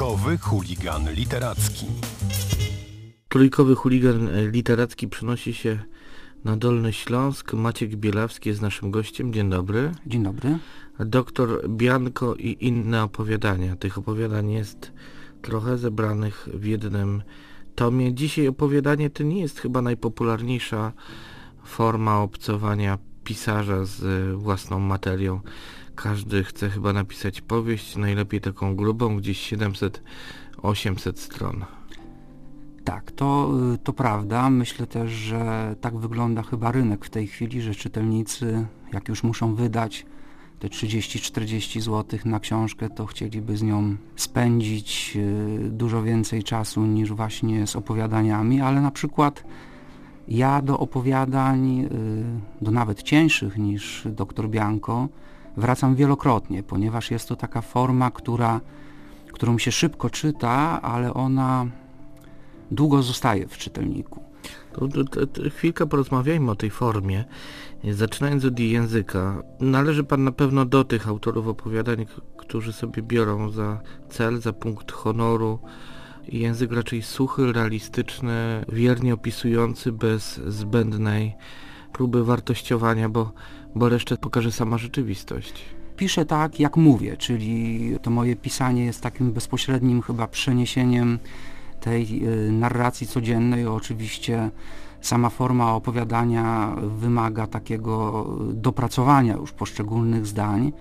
Trójkowy chuligan literacki. Trójkowy chuligan literacki przenosi się na Dolny Śląsk. Maciek Bielawski jest naszym gościem. Dzień dobry. Dzień dobry. Doktor Bianko i inne opowiadania. Tych opowiadań jest trochę zebranych w jednym tomie. Dzisiaj opowiadanie to nie jest chyba najpopularniejsza forma obcowania pisarza z własną materią. Każdy chce chyba napisać powieść, najlepiej taką grubą, gdzieś 700-800 stron. Tak, to, to prawda. Myślę też, że tak wygląda chyba rynek w tej chwili, że czytelnicy, jak już muszą wydać te 30-40 zł na książkę, to chcieliby z nią spędzić y, dużo więcej czasu niż właśnie z opowiadaniami, ale na przykład ja do opowiadań, y, do nawet cięższych niż Doktor Bianco, wracam wielokrotnie, ponieważ jest to taka forma, która, którą się szybko czyta, ale ona długo zostaje w czytelniku. To, to, to, chwilkę porozmawiajmy o tej formie. Zaczynając od języka, należy Pan na pewno do tych autorów opowiadań, którzy sobie biorą za cel, za punkt honoru język raczej suchy, realistyczny, wiernie opisujący, bez zbędnej próby wartościowania, bo, bo resztę pokaże sama rzeczywistość. Piszę tak, jak mówię, czyli to moje pisanie jest takim bezpośrednim chyba przeniesieniem tej y, narracji codziennej. Oczywiście sama forma opowiadania wymaga takiego dopracowania już poszczególnych zdań.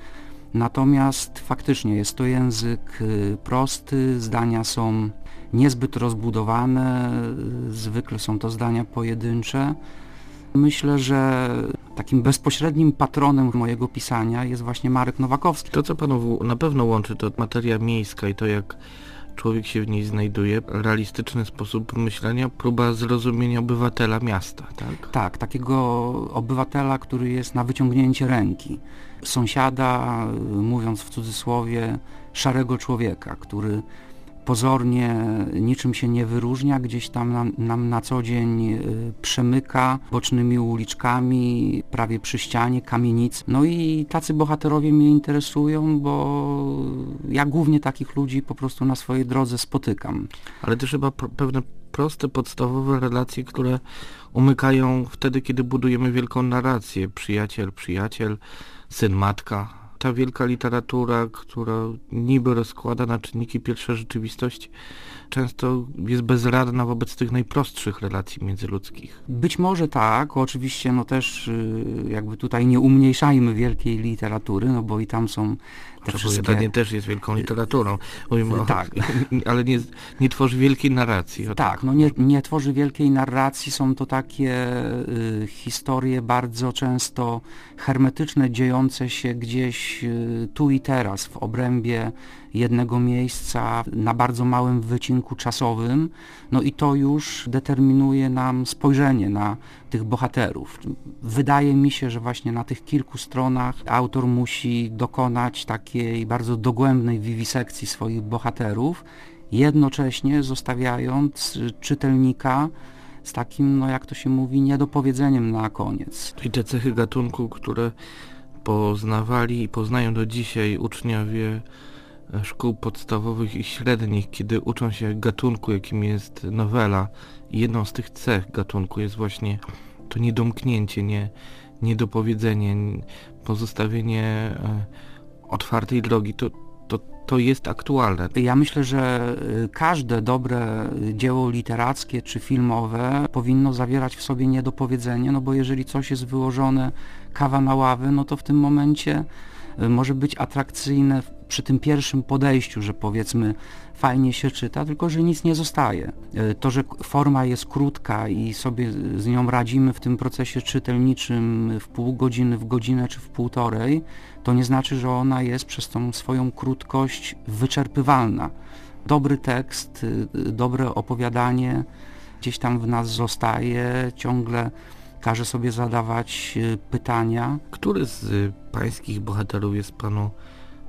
Natomiast faktycznie jest to język y, prosty, zdania są niezbyt rozbudowane, y, zwykle są to zdania pojedyncze. Myślę, że takim bezpośrednim patronem mojego pisania jest właśnie Marek Nowakowski. To, co panu na pewno łączy, to materia miejska i to, jak człowiek się w niej znajduje, realistyczny sposób myślenia, próba zrozumienia obywatela miasta, tak? Tak, takiego obywatela, który jest na wyciągnięcie ręki. Sąsiada, mówiąc w cudzysłowie, szarego człowieka, który pozornie niczym się nie wyróżnia, gdzieś tam nam, nam, na co dzień y, przemyka bocznymi uliczkami, prawie przy ścianie, kamienic. No i tacy bohaterowie mnie interesują, bo ja głównie takich ludzi po prostu na swojej drodze spotykam. Ale też chyba pewne proste, podstawowe relacje, które umykają wtedy, kiedy budujemy wielką narrację. Przyjaciel, przyjaciel, syn, matka, ta wielka literatura, która niby rozkłada na czynniki pierwsze rzeczywistość, często jest bezradna wobec tych najprostszych relacji międzyludzkich. Być może tak, oczywiście no też y, jakby tutaj nie umniejszajmy wielkiej literatury, no bo i tam są te wszystkie... też jest wielką literaturą, Mówimy tak. ale nie, nie tworzy wielkiej narracji. Tak, no nie, nie tworzy wielkiej narracji, są to takie y, historie bardzo często hermetyczne, dziejące się gdzieś y, tu i teraz, w obrębie jednego miejsca na bardzo małym wycinku czasowym, no i to już determinuje nam spojrzenie na tych bohaterów. Wydaje mi się, że właśnie na tych kilku stronach autor musi dokonać takiej bardzo dogłębnej wiwisekcji swoich bohaterów, jednocześnie zostawiając czytelnika z takim, no jak to się mówi, niedopowiedzeniem na koniec. Czyli te cechy gatunku, które poznawali i poznają do dzisiaj uczniowie szkół podstawowych i średnich, kiedy uczą się gatunku, jakim jest nowela. I jedną z tych cech gatunku jest właśnie to niedomknięcie, nie, niedopowiedzenie, pozostawienie e, otwartej drogi. To, to, jest aktualne. Ja myślę, że y, każde dobre dzieło literackie czy filmowe powinno zawierać w sobie niedopowiedzenie, no bo jeżeli coś jest wyłożone kawa na ławy, no to w tym momencie y, może być atrakcyjne przy tym pierwszym podejściu, że powiedzmy fajnie się czyta, tylko że nic nie zostaje. E, to, że forma jest krótka i sobie z nią radzimy w tym procesie czytelniczym w pół godziny, w godzinę czy w półtorej, to nie znaczy, że ona jest przez tą swoją krótkość wyczerpywalna. Dobry tekst, y, dobre opowiadanie gdzieś tam w nas zostaje, ciągle każe sobie zadawać y, pytania. Który z pańskich bohaterów jest panu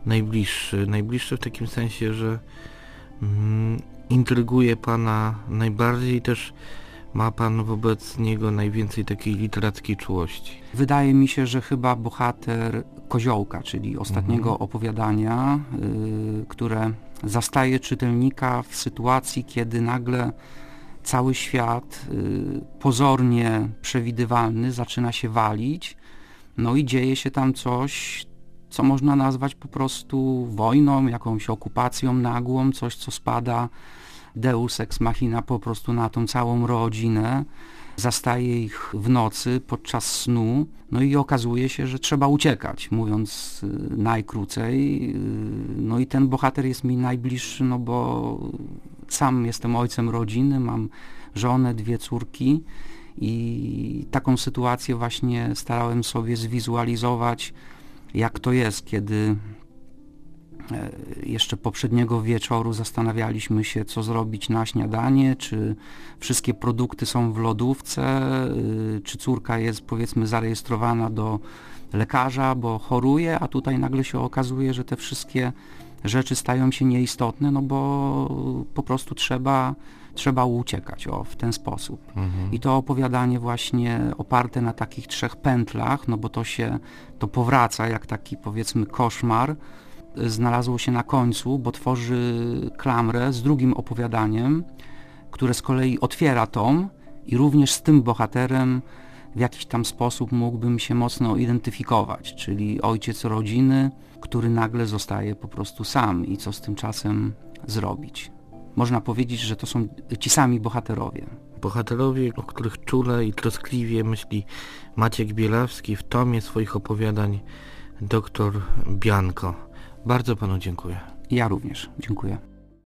najbliższy. Najbliższy w takim sensie, że mm, intryguje Pana najbardziej też ma pan wobec niego najwięcej takiej literackiej czułości? Wydaje mi się, że chyba bohater Koziołka, czyli ostatniego Mhm. opowiadania, y, które zastaje czytelnika w sytuacji, kiedy nagle cały świat y, pozornie przewidywalny zaczyna się walić, no i dzieje się tam coś, co można nazwać po prostu wojną, jakąś okupacją nagłą, coś co spada. Deus ex machina po prostu na tą całą rodzinę, zastaje ich w nocy podczas snu, no i okazuje się, że trzeba uciekać, mówiąc y, najkrócej. Y, No i ten bohater jest mi najbliższy, no bo sam jestem ojcem rodziny, mam żonę, dwie córki. I taką sytuację właśnie starałem sobie zwizualizować, jak to jest, kiedy e, jeszcze poprzedniego wieczoru zastanawialiśmy się, co zrobić na śniadanie, czy wszystkie produkty są w lodówce, y, czy córka jest powiedzmy zarejestrowana do lekarza, bo choruje, a tutaj nagle się okazuje, że te wszystkie rzeczy stają się nieistotne, no bo po prostu trzeba, trzeba uciekać o, w ten sposób. Mhm. I to opowiadanie właśnie oparte na takich trzech pętlach, no bo to się, to powraca jak taki powiedzmy koszmar, znalazło się na końcu, bo tworzy klamrę z drugim opowiadaniem, które z kolei otwiera tom i również z tym bohaterem w jakiś tam sposób mógłbym się mocno identyfikować, czyli ojciec rodziny, który nagle zostaje po prostu sam i co z tym czasem zrobić. Można powiedzieć, że to są ci sami bohaterowie. Bohaterowie, o których czule i troskliwie myśli Maciek Bielawski w tomie swoich opowiadań Doktor Bianko. Bardzo panu dziękuję. Ja również. Dziękuję.